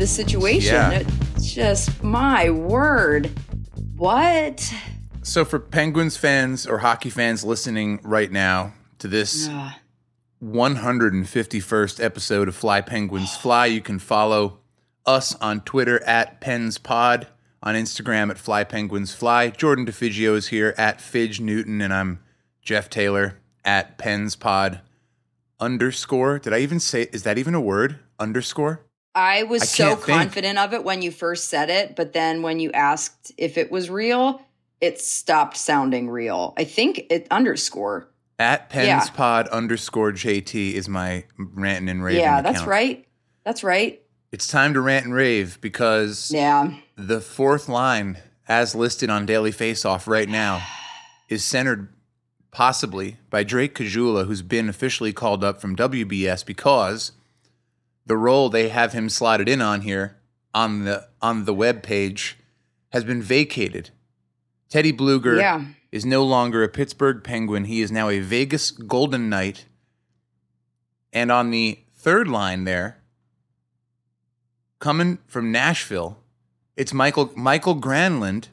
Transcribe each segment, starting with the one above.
the situation. Yeah. It's just my word. What? So, for Penguins fans or hockey fans listening right now to this Ugh. 151st episode of Fly Penguins Fly, you can follow us on Twitter at PensPod, on Instagram at Fly Penguins Fly. Jordan DeFigio is here at Fidge Newton, and I'm Jeff Taylor at PensPod underscore. Did I even say, is that even a word? Underscore? I was I so can't think. confident of it when you first said it, but then when you asked if it was real, it stopped sounding real. I think it underscore. At Yeah. PensPod underscore JT is my ranting and raving yeah, that's account. right. That's right. It's time to rant and rave because Yeah. the fourth line, as listed on Daily Faceoff right now, is centered possibly by Drake Caggiula, who's been officially called up from WBS because the role they have him slotted in on here on the on the web page has been vacated. Teddy Blueger Yeah. is no longer a Pittsburgh Penguin. He is now a Vegas Golden Knight. And on the third line there, coming from Nashville, it's Michael Michael Granlund,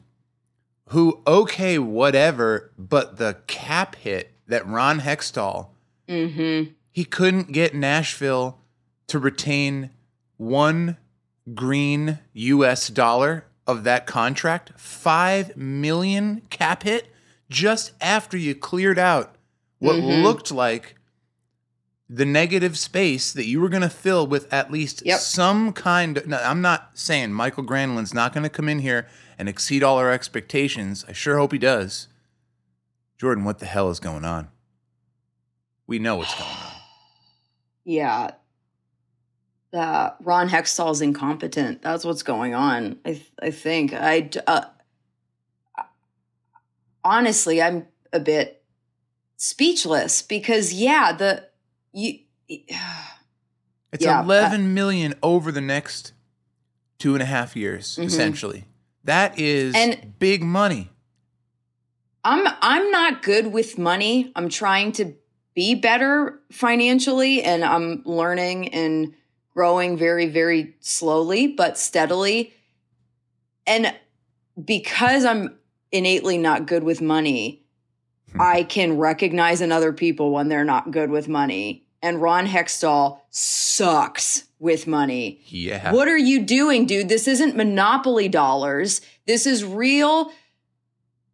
who okay, whatever, but the cap hit that Ron Hextall, Mm-hmm. he couldn't get Nashville to retain one green US dollar of that contract, 5 million cap hit just after you cleared out what Mhm. looked like the negative space that you were going to fill with at least Yep. some kind of no, I'm not saying Michael Granlund's not going to come in here and exceed all our expectations. I sure hope he does. Jordan, what the hell is going on? We know what's going on. Yeah. Uh, Ron Hextall's incompetent. That's what's going on. I I think. I uh, honestly, I'm a bit speechless because yeah, the you. It's Yeah, eleven million over the next two and a half years, Mhm. essentially. That is And- big money. I'm I'm not good with money. I'm trying to be better financially and I'm learning and growing very very slowly but steadily. And because I'm innately not good with money, Hmm. I can recognize in other people when they're not good with money. And Ron Hextall sucks with money. Yeah. What are you doing, dude? This isn't monopoly dollars. This is real.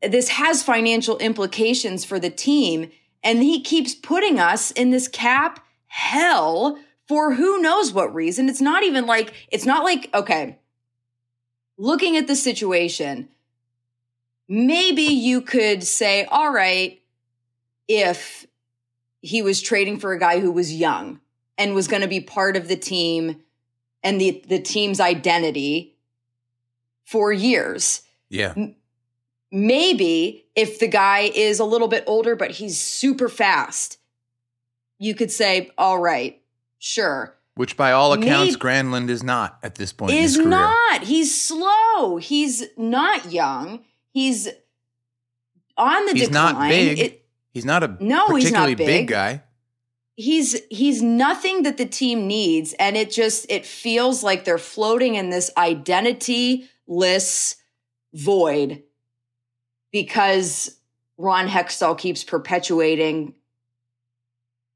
This has financial implications for the team. And he keeps putting us in this cap hell for who knows what reason. It's not even like, it's not like, okay, looking at the situation, maybe you could say, all right, if he was trading for a guy who was young and was going to be part of the team and the the team's identity for years. yeah. Maybe if the guy is a little bit older but he's super fast, you could say, "All right, sure." Which by all accounts, Maybe- Granlund is not at this point in Is his career. not. He's slow. He's not young. He's on the He's decline. not big. It- He's not a No, he's not particularly big. big. guy. he's he's nothing that the team needs and it just it feels like they're floating in this identityless void because Ron Hextall keeps perpetuating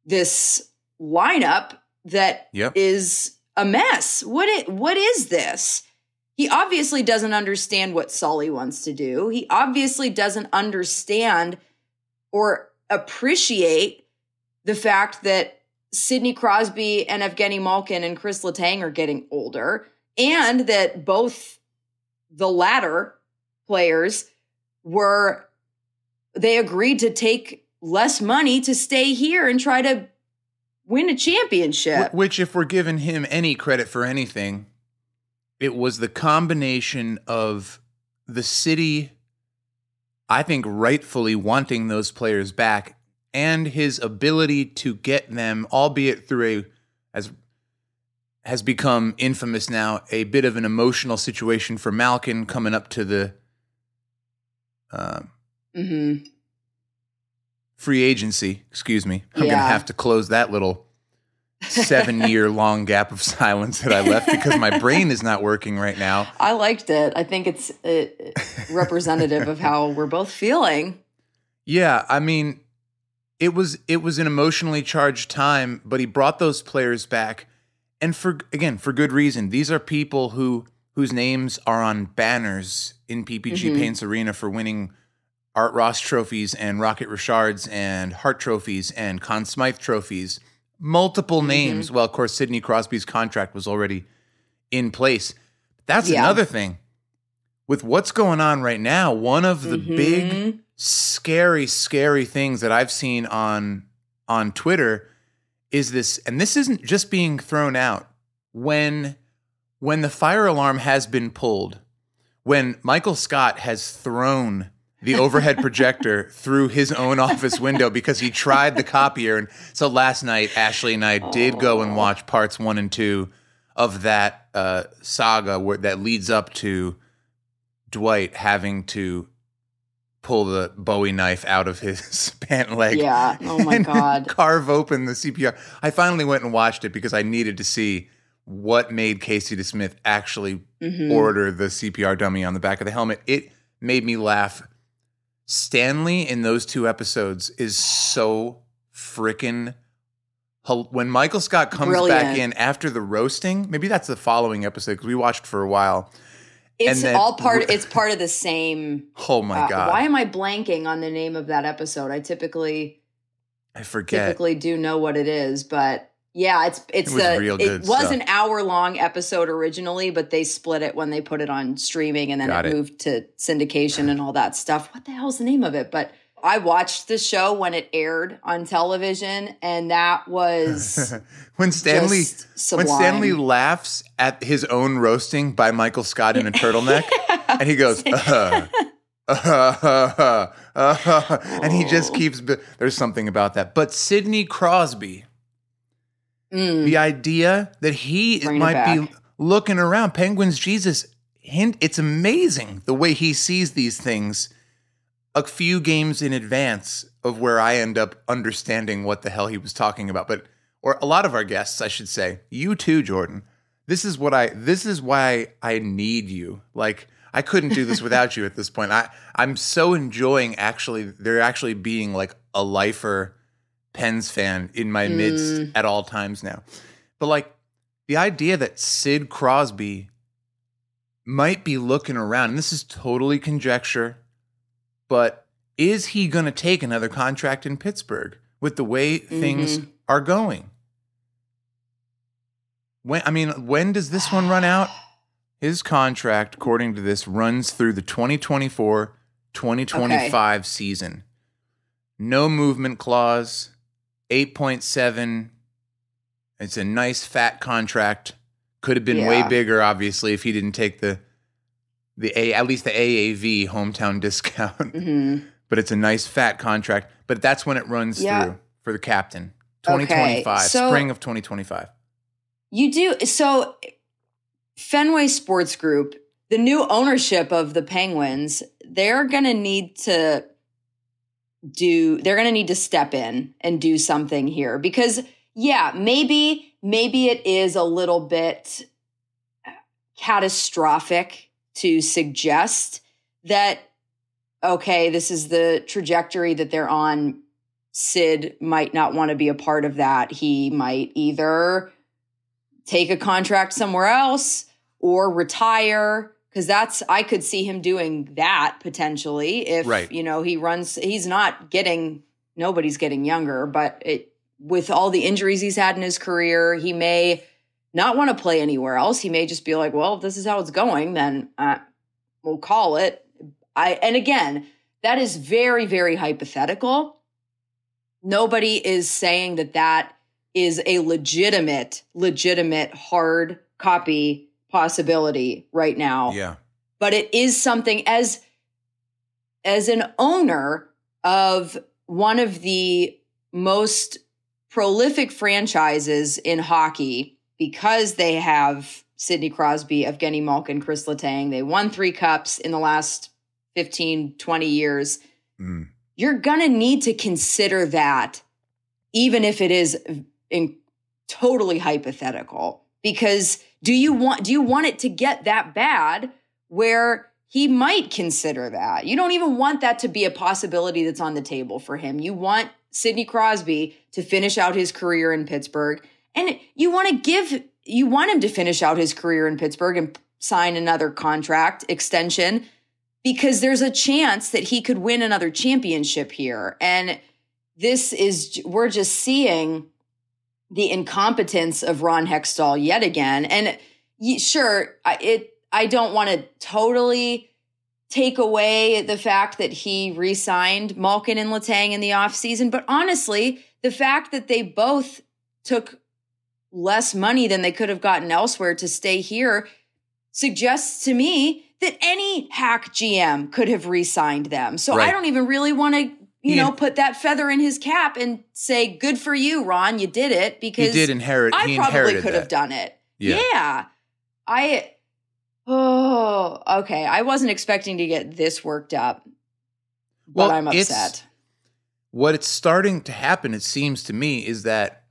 this lineup that is Yep. a mess. What it what is this? He obviously doesn't understand what Sully wants to do. He obviously doesn't understand or appreciate the fact that Sidney Crosby and Evgeny Malkin and Chris Letang are getting older, and that both the latter players were they agreed to take less money to stay here and try to win a championship. Wh- Which, if we're giving him any credit for anything, it was the combination of the city, I think, rightfully wanting those players back and his ability to get them, albeit through a, as has become infamous now, a bit of an emotional situation for Malkin coming up to the um, hmm free agency. Excuse me. I'm going to have to close that little seven year long gap of silence that I left because my brain is not working right now. I liked it. I think it's uh, representative of how we're both feeling. Yeah, I mean, it was it was an emotionally charged time, but he brought those players back, and for again for good reason. These are people who whose names are on banners in PPG mm-hmm. Paints Arena for winning Art Ross trophies and Rocket Richards and Hart trophies and Conn Smythe trophies. Multiple mm-hmm. names. Well, of course, Sidney Crosby's contract was already in place. That's yeah. another thing. With what's going on right now, one of the mm-hmm. big scary, scary things that I've seen on on Twitter is this, and this isn't just being thrown out when when the fire alarm has been pulled, when Michael Scott has thrown the overhead projector through his own office window because he tried the copier. And so last night, Ashley and I did go and watch parts one and two of that uh, saga where, that leads up to Dwight having to pull the Bowie knife out of his pant leg. Yeah. Oh my god. carve open the CPR. I finally went and watched it because I needed to see what made Casey DeSmith actually mm-hmm. order the CPR dummy on the back of the helmet. It made me laugh. Stanley in those two episodes is so freaking when Michael Scott comes Brilliant. back in after the roasting, maybe that's the following episode because we watched for a while. It's then, all part. It's part of the same. Oh my uh, god! Why am I blanking on the name of that episode? I typically, I forget. Typically, do know what it is, but yeah, it's it's it was, it was stuff. an hour long episode originally, but they split it when they put it on streaming, and then it, it moved to syndication and all that stuff. What the hell's the name of it? But I watched the show when it aired on television, and that was when Stanley when Stanley laughs at his own roasting by Michael Scott in a turtleneck, and he goes, uh, uh, uh, and he just keeps. There's something about that, but Sidney Crosby, mm. the idea that he Bring might be looking around, Penguins Jesus. Hint, it's amazing the way he sees these things a few games in advance of where I end up understanding what the hell he was talking about. But or a lot of our guests, I should say, you too, Jordan. This is what I this is why I need you. Like I couldn't do this without you at this point. I I'm so enjoying actually there actually being like a lifer Pens fan in my mm. midst at all times now. But like the idea that Sid Crosby might be looking around, and this is totally conjecture, but is he going to take another contract in Pittsburgh with the way things mm-hmm. are going? When I mean, when does this one run out? His contract, according to this, runs through the 2024 2025 okay. season. No movement clause, 8.7. It's a nice fat contract. Could have been yeah. way bigger, obviously, if he didn't take the the a at least the AAV hometown discount. Mm-hmm. but it's a nice fat contract. But that's when it runs yeah. through for the captain. 2025, okay. so spring of 2025. You do so Fenway Sports Group, the new ownership of the Penguins, they're going to need to do they're going to need to step in and do something here because yeah, maybe maybe it is a little bit catastrophic to suggest that, okay, this is the trajectory that they're on. Sid might not want to be a part of that. He might either take a contract somewhere else or retire because that's I could see him doing that potentially if right. you know he runs he's not getting nobody's getting younger but it with all the injuries he's had in his career he may not want to play anywhere else. He may just be like, well, if this is how it's going, then uh, we'll call it. I and again, that is very very hypothetical. Nobody is saying that that is a legitimate legitimate hard copy possibility right now. Yeah. But it is something as as an owner of one of the most prolific franchises in hockey because they have Sidney Crosby, Evgeny Malkin, Chris Letang, they won three cups in the last 15, 20 years. Mm. You're going to need to consider that, even if it is in totally hypothetical because do you want do you want it to get that bad where he might consider that? You don't even want that to be a possibility that's on the table for him. You want Sidney Crosby to finish out his career in Pittsburgh and you want to give you want him to finish out his career in Pittsburgh and sign another contract extension because there's a chance that he could win another championship here and this is we're just seeing the incompetence of Ron Hextall yet again. And sure, it I don't want to totally take away the fact that he re-signed Malkin and Letang in the offseason, but honestly, the fact that they both took less money than they could have gotten elsewhere to stay here suggests to me that any hack GM could have re-signed them. So right. I don't even really want to you he know, put that feather in his cap and say, "Good for you, Ron. You did it." Because he did inherit. I probably could have done it. Yeah. yeah. I. Oh, okay. I wasn't expecting to get this worked up, but well, I'm upset. What it's starting to happen, it seems to me, is that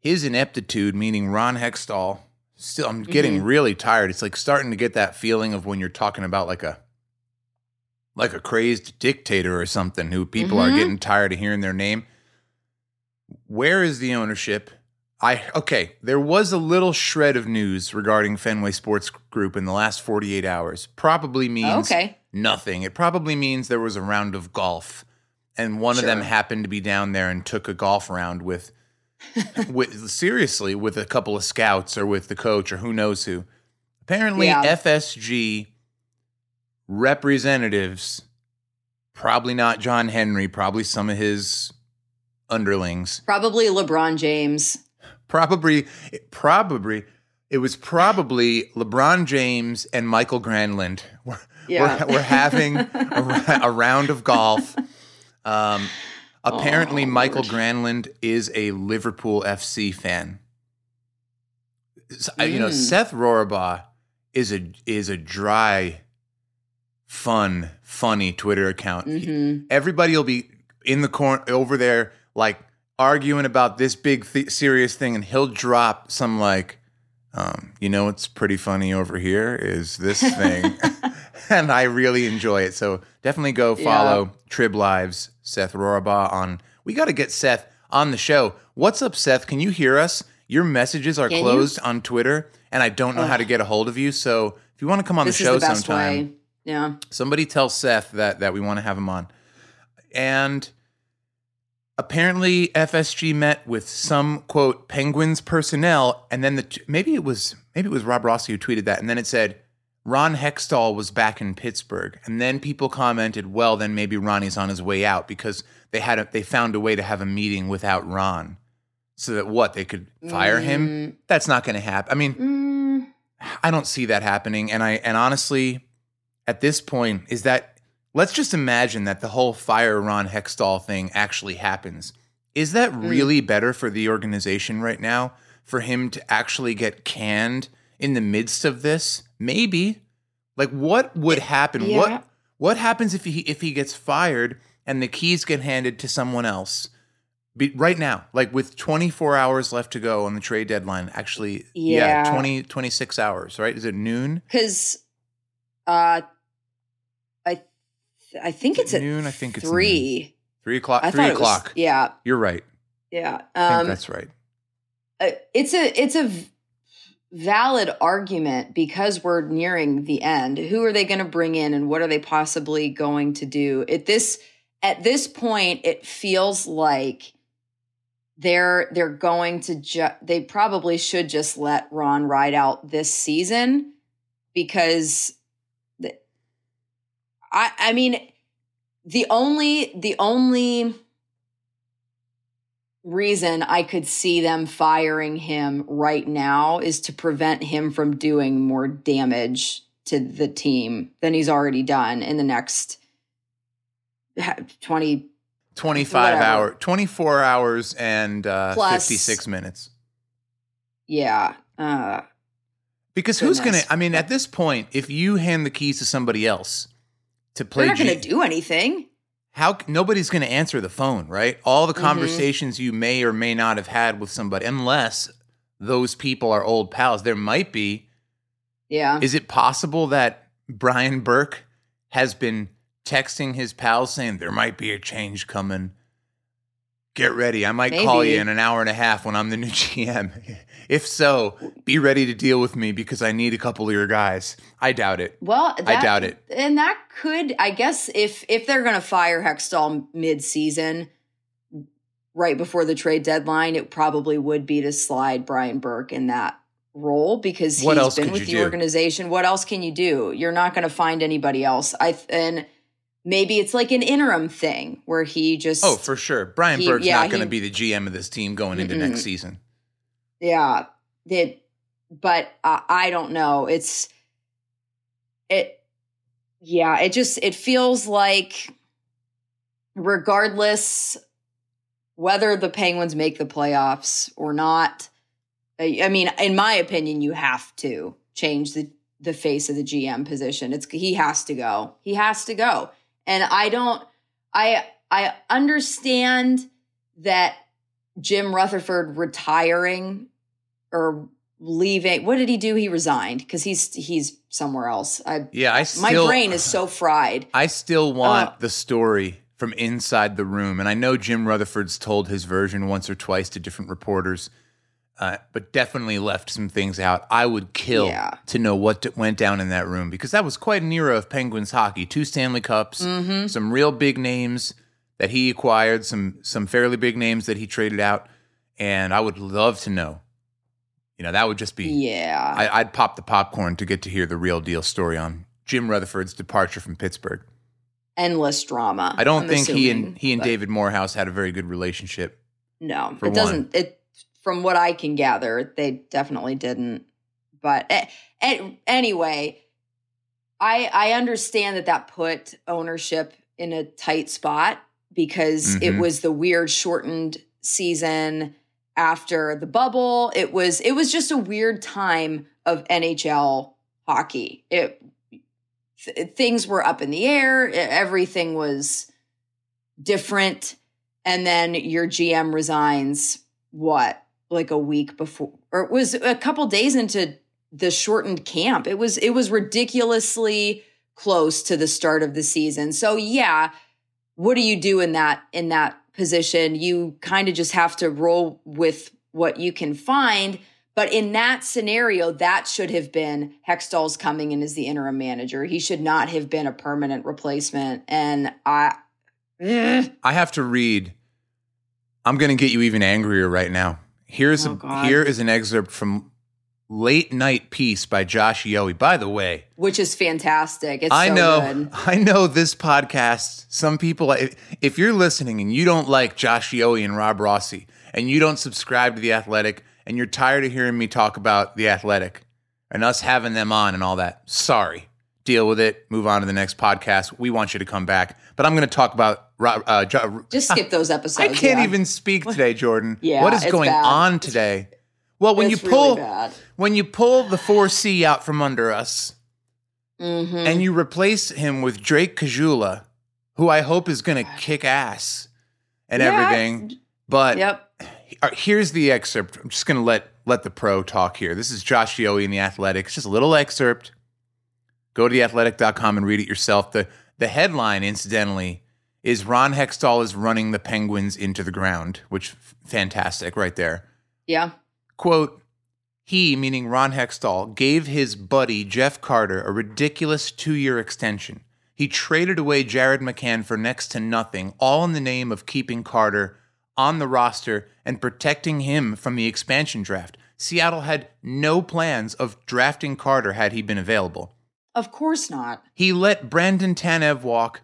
his ineptitude, meaning Ron Hextall, still, I'm getting mm-hmm. really tired. It's like starting to get that feeling of when you're talking about like a like a crazed dictator or something who people mm-hmm. are getting tired of hearing their name. Where is the ownership? I okay, there was a little shred of news regarding Fenway Sports Group in the last 48 hours. Probably means okay. nothing. It probably means there was a round of golf and one sure. of them happened to be down there and took a golf round with with seriously with a couple of scouts or with the coach or who knows who. Apparently yeah. FSG representatives, probably not John Henry, probably some of his underlings. Probably LeBron James. Probably, probably, it was probably LeBron James and Michael Granlund. We're, yeah. we're, we're having a, a, round of golf. Um, apparently, oh, Michael Granlund is a Liverpool FC fan. Mm. You know, mm. Seth Rorabaugh is a is a dry fun, funny Twitter account. Mm-hmm. Everybody will be in the corner over there, like arguing about this big th- serious thing, and he'll drop some like, um, you know, what's pretty funny over here is this thing, and I really enjoy it. So definitely go follow yeah. Trib Lives Seth Rorabaugh on. We got to get Seth on the show. What's up, Seth? Can you hear us? Your messages are Can closed you? on Twitter, and I don't know Ugh. how to get a hold of you. So if you want to come on this the show the sometime. Way yeah. Somebody tell Seth that that we want to have him on. And apparently FSG met with some quote Penguins personnel and then the maybe it was maybe it was Rob Rossi who tweeted that and then it said Ron Hextall was back in Pittsburgh and then people commented well then maybe Ronnie's on his way out because they had a, they found a way to have a meeting without Ron so that what they could fire mm. him that's not going to happen I mean mm. I don't see that happening and I and honestly at this point is that let's just imagine that the whole fire Ron Hextall thing actually happens. Is that mm. really better for the organization right now for him to actually get canned in the midst of this? Maybe. Like what would happen? Yeah. What what happens if he if he gets fired and the keys get handed to someone else? Be, right now, like with 24 hours left to go on the trade deadline, actually, yeah, yeah 20, 26 hours, right? Is it noon? Because uh, I I think it's at noon. I think it's three. Three o'clock. I three o'clock. Was, yeah, you're right. Yeah, um, that's right. Uh, it's a it's a valid argument because we're nearing the end. Who are they going to bring in, and what are they possibly going to do? At this at this point, it feels like they're they're going to ju- they probably should just let Ron ride out this season because I I mean the only the only reason I could see them firing him right now is to prevent him from doing more damage to the team than he's already done in the next 20 25 hour 24 hours and uh, Plus, 56 minutes yeah uh, because goodness. who's gonna i mean at this point if you hand the keys to somebody else to play. They're not going to do anything. How nobody's going to answer the phone, right? All the mm-hmm. conversations mm-hmm. you may or may not have had with somebody, unless those people are old pals. There might be. Yeah. Is it possible that Brian Burke has been texting his pals saying there might be a change coming? Get ready. I might call you in an hour and a half when I'm the new GM. if so, be ready to deal with me because I need a couple of your guys. I doubt it. Well, I doubt it. And that could, I guess, if if they're going to fire Hextall mid-season, right before the trade deadline, it probably would be to slide Brian Burke in that role because What he's been with the do? organization. What else can you do? You're not going to find anybody else. I th- and maybe it's like an interim thing where he just Oh, for sure. Brian He- Burke's yeah, not going to be the GM of this team going into Mm-mm. next season. Yeah, it. But I I don't know. It's it. Yeah, it just it feels like, regardless whether the Penguins make the playoffs or not, I I mean, in my opinion, you have to change the the face of the GM position. It's he has to go. He has to go. And I don't. I I understand that Jim Rutherford retiring or leaving. What did he do? He resigned because he's he's somewhere else. I Yeah, I my brain is so fried. I still want Uh, the story from inside the room, and I know Jim Rutherford's told his version once or twice to different reporters, uh, but definitely left some things out. I would kill Yeah. to know what d- went down in that room because that was quite an era of Penguins hockey. Two Stanley Cups, Mm-hmm. some real big names that he acquired, some some fairly big names that he traded out, and I would love to know. You know, that would just be Yeah. I, I'd pop the popcorn to get to hear the real deal story on Jim Rutherford's departure from Pittsburgh. Endless drama. I don't I'm think he and he and but David Morehouse had a very good relationship. No, for it doesn't. It from what I can gather, they definitely didn't. But anyway, I I understand that that put ownership in a tight spot because it Mhm. was the weird shortened season after the bubble. It was it was just a weird time of NHL hockey. It th- things were up in the air. Everything was different and then your GM resigns what like a week before or it was a couple days into the shortened camp it was it was ridiculously close to the start of the season so yeah what do you do in that in that position you kind of just have to roll with what you can find but in that scenario that should have been hextall's coming in as the interim manager he should not have been a permanent replacement and i eh. I have to read. I'm to get you even angrier right now. Here's Oh, a here is an excerpt from Late Night Piece by Josh Yohe. By the way, which is fantastic. It's I so know good. I know this podcast. Some people, if, if you're listening and you don't like Josh Yohe and Rob Rossi, and you don't subscribe to the Athletic, and you're tired of hearing me talk about the Athletic and us having them on and all that, sorry. Deal with it. Move on to the next podcast. We want you to come back, but I'm going to talk about. Uh, Jo- Just skip those episodes. I can't yeah. even speak today, Jordan. Yeah, what is going bad. on today? Well, when It's you pull really when you pull the four C out from under us, Mhm. and you replace him with Drake Caggiula, who I hope is going to kick ass and Yeah. everything. But Yep. uh, here's the excerpt. I'm just going to let let the pro talk here. This is Josh Yohe in the Athletics. Just a little excerpt. Go to theathletic.com and read it yourself. The the headline, incidentally, is Ron Hextall is running the Penguins into the ground, which fantastic right there. Yeah. Quote, he, meaning Ron Hextall, gave his buddy Jeff Carter a ridiculous two year extension. He traded away Jared McCann for next to nothing, all in the name of keeping Carter on the roster and protecting him from the expansion draft. Seattle had no plans of drafting Carter had he been available. Of course not. He let Brandon Tanev walk,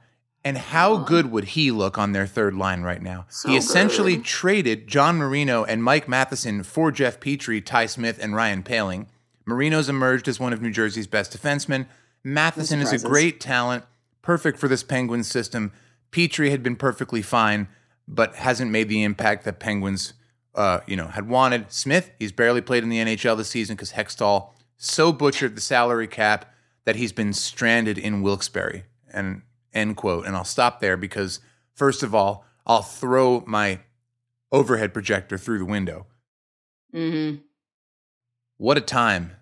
and how good would he look on their third line right now? So he essentially good. traded John Marino and Mike Matheson for Jeff Petry, Ty Smith, and Ryan Poehling. Marino's emerged as one of New Jersey's best defensemen. Matheson is a great talent, perfect for this Penguins system. Petrie had been perfectly fine, but hasn't made the impact that Penguins, uh, you know, had wanted. Smith, he's barely played in the NHL this season because Hextall so butchered the salary cap that he's been stranded in Wilkes-Barre. And end quote. And I'll stop there because first of all, I'll throw my overhead projector through the window. Mm-hmm. What a time.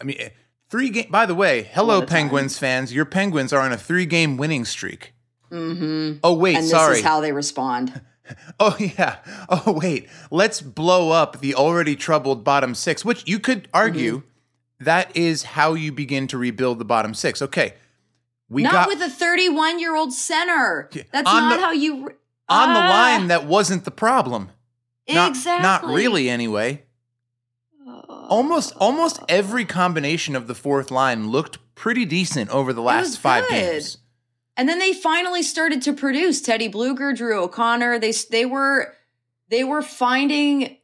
I mean, three game. By the way, hello, a time. Penguins fans. Your Penguins are on a three game winning streak. Mm-hmm. Oh, wait, and sorry. this is how they respond. Oh yeah. Oh wait. Let's blow up the already troubled bottom six, which you could argue Mm-hmm. that is how you begin to rebuild the bottom six. Okay. We not got with a 31 year old center. That's not the- how you. re- on the Ah, line that wasn't the problem. Not, exactly. Not really anyway. Almost almost every combination of the fourth line looked pretty decent over the last five good. games. And then they finally started to produce Teddy Blueger, Drew O'Connor. They they were they were finding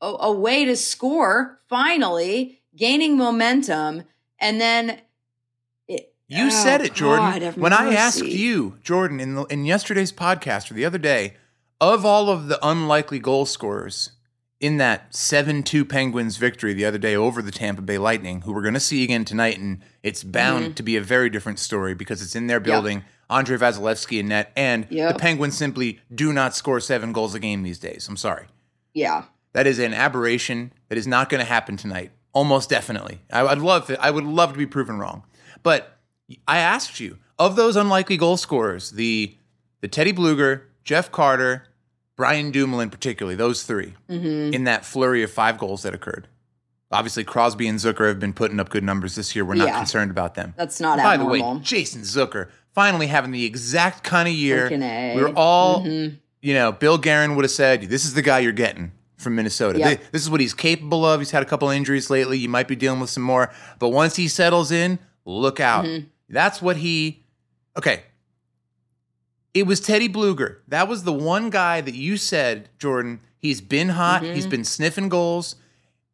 a, a way to score finally, gaining momentum, and then You oh, said it, Jordan. God, when I asked you, Jordan, in the, in yesterday's podcast or the other day, of all of the unlikely goal scorers in that 7-2 Penguins victory the other day over the Tampa Bay Lightning, who we're going to see again tonight, and it's bound Mm-hmm. to be a very different story because it's in their building. Andrei Vasilevskiy in net, and Yep. the Penguins simply do not score seven goals a game these days. I'm sorry. yeah, That is an aberration that is not going to happen tonight. Almost definitely. I, would love it. I would love to be proven wrong. But I asked you of those unlikely goal scorers, the the Teddy Blueger, Jeff Carter, Brian Dumoulin, particularly those 3 Mm-hmm. in that flurry of five goals that occurred. Obviously, Crosby and Zucker have been putting up good numbers this year. We're not Yeah. concerned about them. that's not By the way, Jason Zucker finally having the exact kind of year we are all, Mhm. you know, Bill Guerin would have said, "This is the guy you're getting from Minnesota. Yep. Th- This is what he's capable of. He's had a couple injuries lately. You might be dealing with some more, but once he settles in, look out. Mm-hmm. That's what he. Okay." It was Teddy Blueger. That was the one guy that you said, Jordan. He's been hot. Mm-hmm. He's been sniffing goals.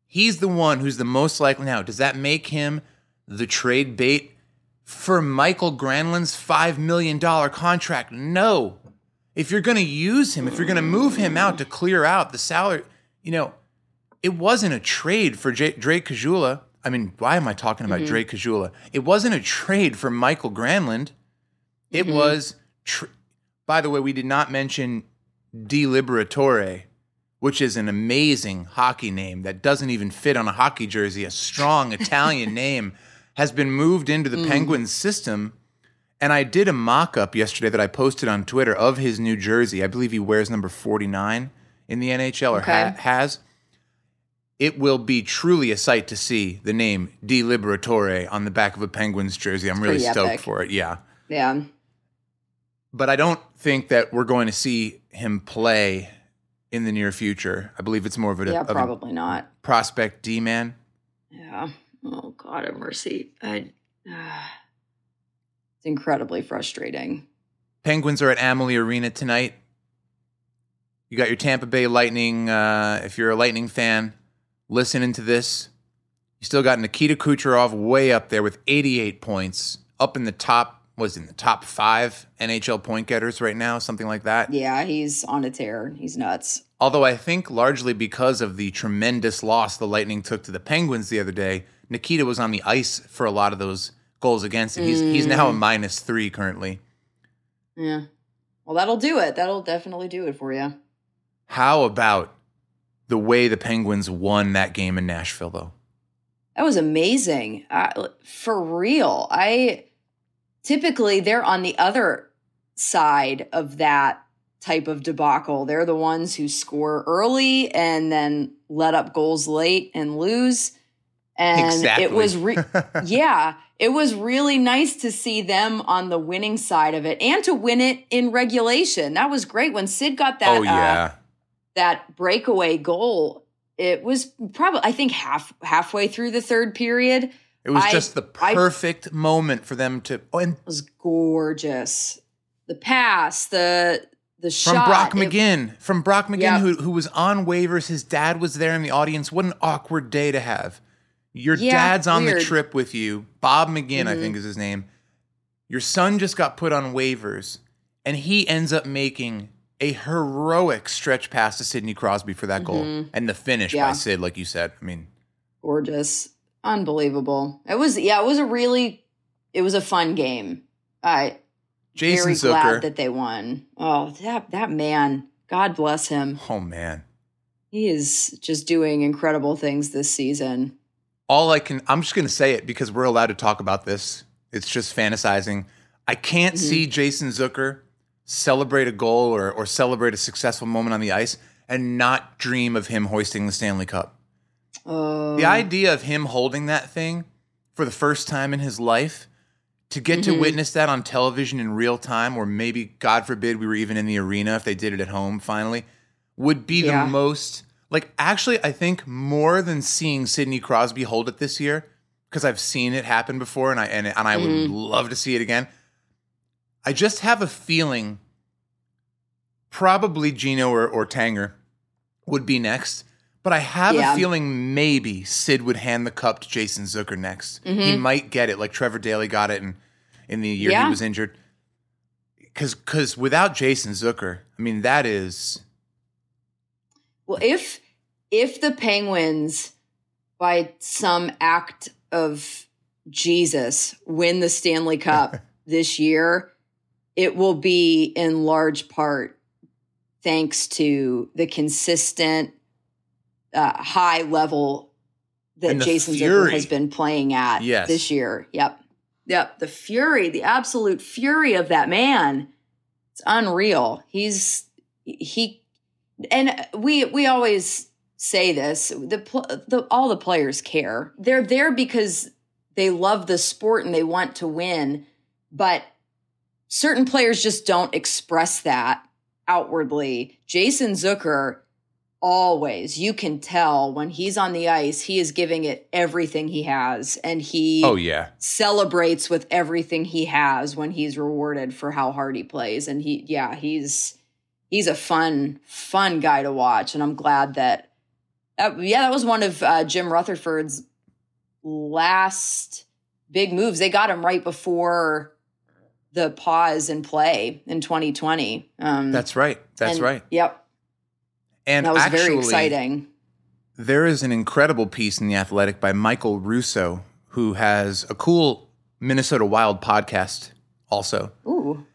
He's the one who's the most likely now. Does that make him the trade bait for Michael Granlund's $5 million contract? No. If you're going to use him, if you're going to move him out to clear out the salary, you know, it wasn't a trade for J- Drake Caggiula. I mean, why am I talking about mm-hmm. Drake Caggiula? It wasn't a trade for Michael Granlund. It mm-hmm. was, tr- by the way, we did not mention Diliberatore, which is an amazing hockey name that doesn't even fit on a hockey jersey. A strong Italian name has been moved into the mm. Penguins system. And I did a mock up yesterday that I posted on Twitter of his new jersey. I believe he wears number 49 in the NHL or ha- has. It will be truly a sight to see the name Diliberatore on the back of a Penguins jersey. I'm really stoked epic. for it. Yeah Yeah. but I don't think that we're going to see him play in the near future. I believe it's more of a, Yeah, of a probably not. prospect D man. Yeah. Oh God, have mercy. I, it's incredibly frustrating. Penguins are at Amalie Arena tonight. You got your Tampa Bay Lightning. Uh, if you're a Lightning fan, listening to this, you still got Nikita Kucherov way up there with 88 points, up in the top. Was in the top five NHL point getters right now, something like that. Yeah, he's on a tear. He's nuts. Although I think largely because of the tremendous loss the Lightning took to the Penguins the other day, Nikita was on the ice for a lot of those goals against it. He's he's now a minus three currently. Yeah. Well, that'll do it. That'll definitely do it for you. How about the way the Penguins won that game in Nashville, though? That was amazing. Uh, for real. I typically they're on the other side of that type of debacle. They're the ones who score early and then let up goals late and lose. And exactly. it was re- yeah, it was really nice to see them on the winning side of it and to win it in regulation. That was great when Sid got that oh uh, yeah, that breakaway goal. It was probably I think half halfway through the third period. It it was I- just the I- perfect moment for them to. Oh, and was gorgeous. The pass, the the from shot. Brock it- McGinn, from Brock McGinn, Yeah. who who was on waivers. His dad was there in the audience. What an awkward day to have. Your Yeah, dad's on the trip with you. Bob McGinn, I Mhm. think is his name. Your son just got put on waivers, and he ends up making a heroic stretch pass to Sidney Crosby for that goal Mhm. and the finish Yeah. by Sid, like you said. I mean, gorgeous, unbelievable. It was yeah, it was a really, it was a fun game. I Jason very Zucker. glad that they won. Oh, that that man, God bless him. oh man, He is just doing incredible things this season. All I can, I'm just going to say it because we're allowed to talk about this. It's just fantasizing. I can't mm-hmm. see Jason Zucker celebrate a goal or, or celebrate a successful moment on the ice and not dream of him hoisting the Stanley Cup. Uh, the idea of him holding that thing for the first time in his life to get mm-hmm. to witness that on television in real time, or maybe, God forbid, we were even in the arena if they did it at home finally, would be yeah. the most. Like, actually, I think more than seeing Sidney Crosby hold it this year, because I've seen it happen before and I, and, and I mm-hmm. would love to see it again. I just have a feeling probably Geno or, or Tanger would be next. But I have yeah. a feeling maybe Sid would hand the cup to Jason Zucker next. Mm-hmm. He might get it, like Trevor Daley got it in, in the year yeah. he was injured. Because because without Jason Zucker, I mean that is. Well, if if the Penguins, by some act of Jesus, win the Stanley Cup this year, it will be in large part thanks to the consistent uh, high level that Jason Zucker has been playing at yes. this year. Yep. Yep. The fury, the absolute fury of that man. It's unreal. He's, he, and we, we always say this the, the, all the players care. They're there because they love the sport and they want to win. But certain players just don't express that outwardly. Jason Zucker always you can tell when he's on the ice he is giving it everything he has and he oh yeah. celebrates with everything he has when he's rewarded for how hard he plays. And he yeah he's he's a fun fun guy to watch. And i'm glad that uh, yeah that was one of uh, jim rutherford's last big moves. They got him right before the pause and play in 2020 um, that's right that's and, right yep and that was actually, very exciting. There is an incredible piece in The Athletic by Michael Russo, who has a cool Minnesota Wild podcast also. Ooh.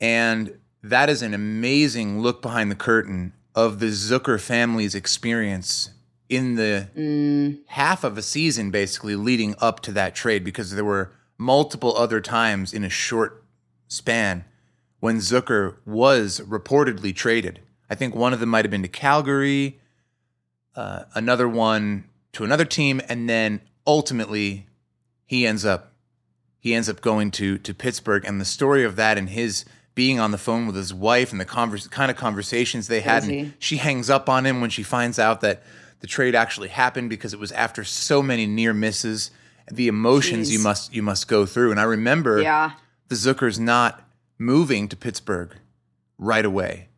And that is an amazing look behind the curtain of the Zucker family's experience in the mm. half of a season, basically leading up to that trade, because there were multiple other times in a short span when Zucker was reportedly traded. I think one of them might have been to Calgary, uh, another one to another team, and then ultimately he ends up he ends up going to to Pittsburgh. And the story of that and his being on the phone with his wife and the converse, kind of conversations they had, and she hangs up on him when she finds out that the trade actually happened because it was after so many near misses. The emotions Jeez. you must you must go through. And I remember yeah. The Zuckers not moving to Pittsburgh right away.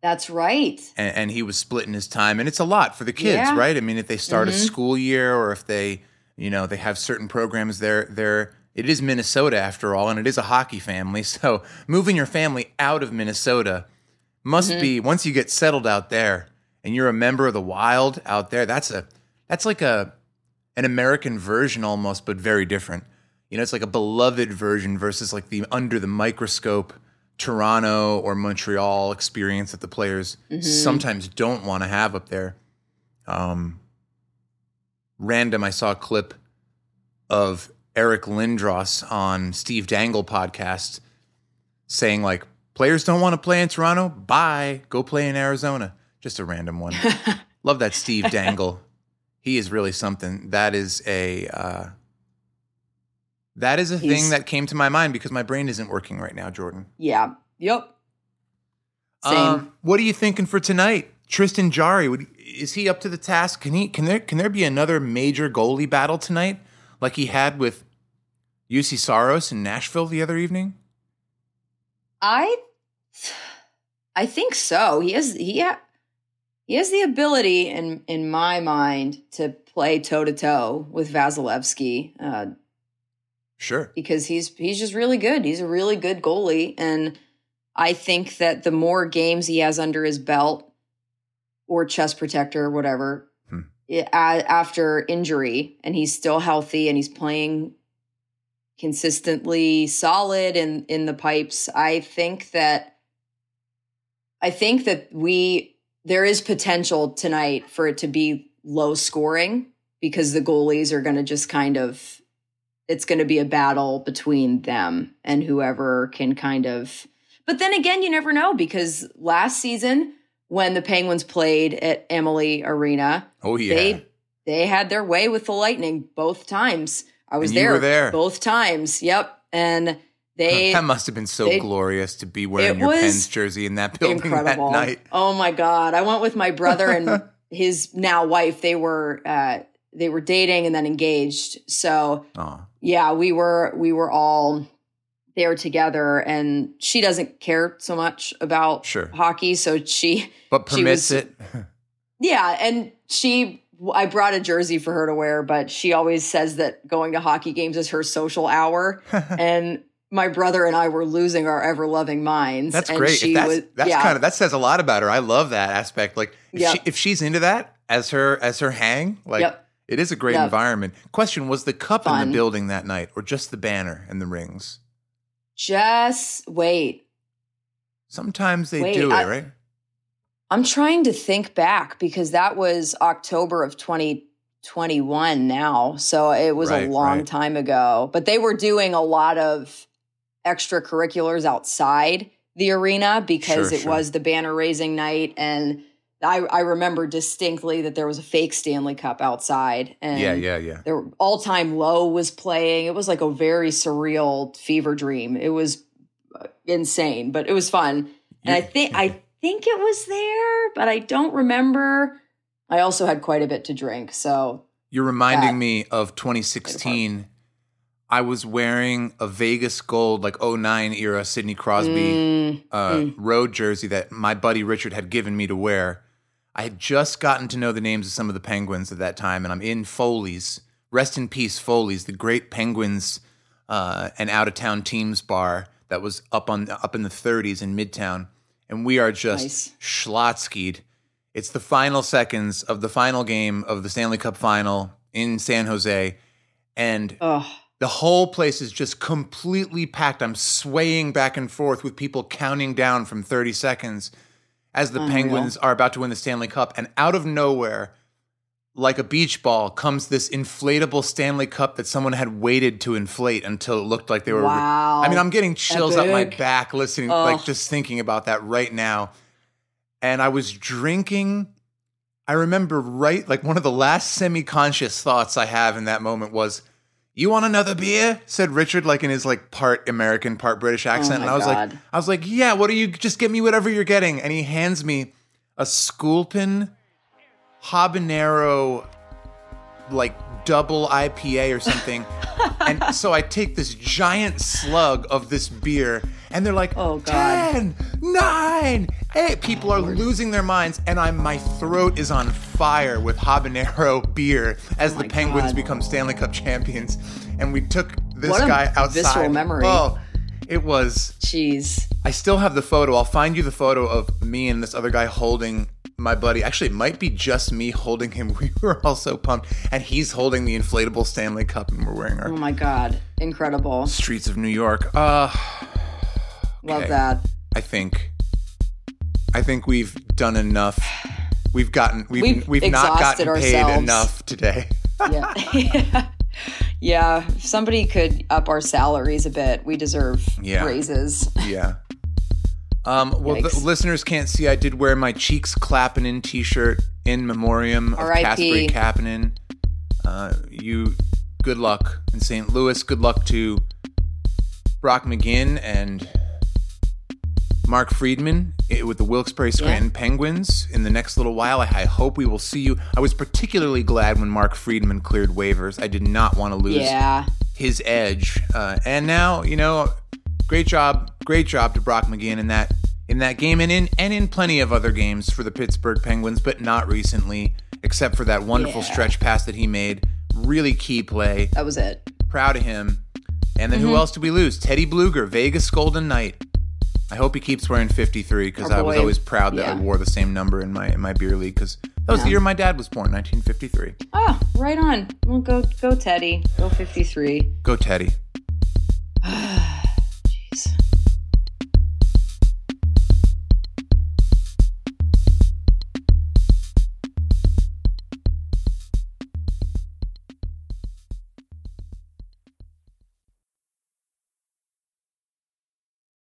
That's right. And, and, he was splitting his time, and it's a lot for the kids, yeah. right? I mean, if they start mm-hmm. a school year, or if they, you know, they have certain programs there, there. It is Minnesota after all, and it is a hockey family. So moving your family out of Minnesota must mm-hmm. be once you get settled out there, and you're a member of the Wild out there. That's a that's like a an American version almost, but very different. You know, it's like a beloved version versus like the under the microscope Toronto or Montreal experience that the players mm-hmm. sometimes don't want to have up there. Um, random, I saw a clip of Eric Lindros on Steve Dangle podcast saying like players don't want to play in Toronto. Bye, go play in Arizona. Just a random one. Love that Steve Dangle. He is really something. That is a uh, that is a He's, thing that came to my mind because my brain isn't working right now, Jordan. Yeah. Yep. Same. Um, what are you thinking for tonight? Tristan Jarry, would, is he up to the task? Can he? Can there? Can there be another major goalie battle tonight, like he had with Juuse Saros in Nashville the other evening? I, I think so. He has he ha, he has the ability in in my mind to play toe to toe with Vasilevskiy. Uh, Sure. Because he's he's just really good. He's a really good goalie and I think that the more games he has under his belt or chest protector or whatever hmm. it, after injury and he's still healthy and he's playing consistently solid in in the pipes, I think that I think that we there is potential tonight for it to be low scoring because the goalies are going to just kind of it's going to be a battle between them and whoever can kind of but then again you never know because last season when the penguins played at Amalie arena Oh yeah. they they had their way with the lightning both times i was there, were there. both times yep and they that must have been so they- glorious to be wearing your Pens jersey in that building incredible. that night. Oh my god! I went with my brother and his now wife. They were uh, they were dating and then engaged. So Oh, yeah, we were we were all there together. And she doesn't care so much about Sure. hockey, so she but She permits was- it. yeah, and she. I brought a jersey for her to wear, but she always says that going to hockey games is her social hour. and my brother and I were losing our ever loving minds. That's and great. She that's was, that's yeah. kind of that says a lot about her. I love that aspect. Like if, Yep. she, if she's into that as her as her hang, like Yep. It is a great Yep. environment. Question: Was the cup in the building that night, or just the banner and the rings? Just wait. Sometimes they Wait, do it, I- right? I'm trying to think back because that was October of 2021 now. So it was Right, a long right. time ago. But they were doing a lot of extracurriculars outside the arena because Sure, it sure. was the banner raising night. And I, I remember distinctly that there was a fake Stanley Cup outside. And yeah, yeah, yeah. their all time low was playing. It was like a very surreal fever dream. It was uh, insane, but it was fun. And I think I think it was there, but I don't remember. I also had quite a bit to drink, so You're reminding that- me of 2016. I was wearing a Vegas Gold, like 09 era Sidney Crosby Mm, uh, mm. road jersey that my buddy Richard had given me to wear. I had just gotten to know the names of some of the Penguins at that time, and I'm in Foley's. Rest in peace, Foley's, the great Penguins uh, and out of town teams bar that was up on up in the 30s in Midtown, and we are just Nice. schlotzkied. It's the final seconds of the final game of the Stanley Cup final in San Jose, and oh, the whole place is just completely packed. I'm swaying back and forth with people counting down from 30 seconds as the Unreal. Penguins are about to win the Stanley Cup. And out of nowhere, like a beach ball, comes this inflatable Stanley Cup that someone had waited to inflate until it looked like they were. wow! I mean, I'm getting chills up my back listening, Ugh. like just thinking about that right now. And I was drinking. I remember right, like one of the last semi conscious thoughts I have in that moment was, You want another beer? said Richard, like in his like part American, part British oh accent. Oh and I was like, I was like, Yeah, what do you just get me whatever you're getting? And he hands me a Sculpin habanero like double IPA or something. and so I take this giant slug of this beer, and they're like, Oh, God. 10, 9, 8. People are losing their minds, and I'm my throat is on fire with habanero beer as the Penguins God. become Stanley Cup champions. And we took this What a guy outside. visceral memory. Oh, it was. Jeez. I still have the photo. I'll find you the photo of me and this other guy holding my buddy. Actually, it might be just me holding him. We were all so pumped. And he's holding the inflatable Stanley Cup, and we're wearing our Oh my god, incredible! streets of New York. Uh, Love that. I think, I think we've done enough. We've gotten, we've, we've, We've not gotten paid enough today. Yeah. yeah. If somebody could up our salaries a bit, we deserve Yeah. raises. Yeah. Um, well, the listeners can't see. I did wear my cheeks clapping in T-shirt in memoriam of. Kasperi Kapanen. Uh, you, good luck in St. Louis. Good luck to Brock McGinn and Mark Friedman eh, with the Wilkes-Barre Scranton Penguins in the next little while. I, I hope we will see you. I was particularly glad when Mark Friedman cleared waivers. I did not want to lose Yeah. his edge. Uh, and now, you know, great job, great job to Brock McGinn in that in that game and in and in plenty of other games for the Pittsburgh Penguins, but not recently, except for that wonderful Yeah. stretch pass that he made. Really key play. That was it. Proud of him. And then Mm-hmm. who else did we lose? Teddy Blueger, Vegas Golden Knight. I hope he keeps wearing 53 because I was boy. always proud that I Yeah. wore the same number in my in my beer league because that was the Yeah. year my dad was born, 1953. Oh, right on. Well, go, go, Teddy. Go 53. Go Teddy.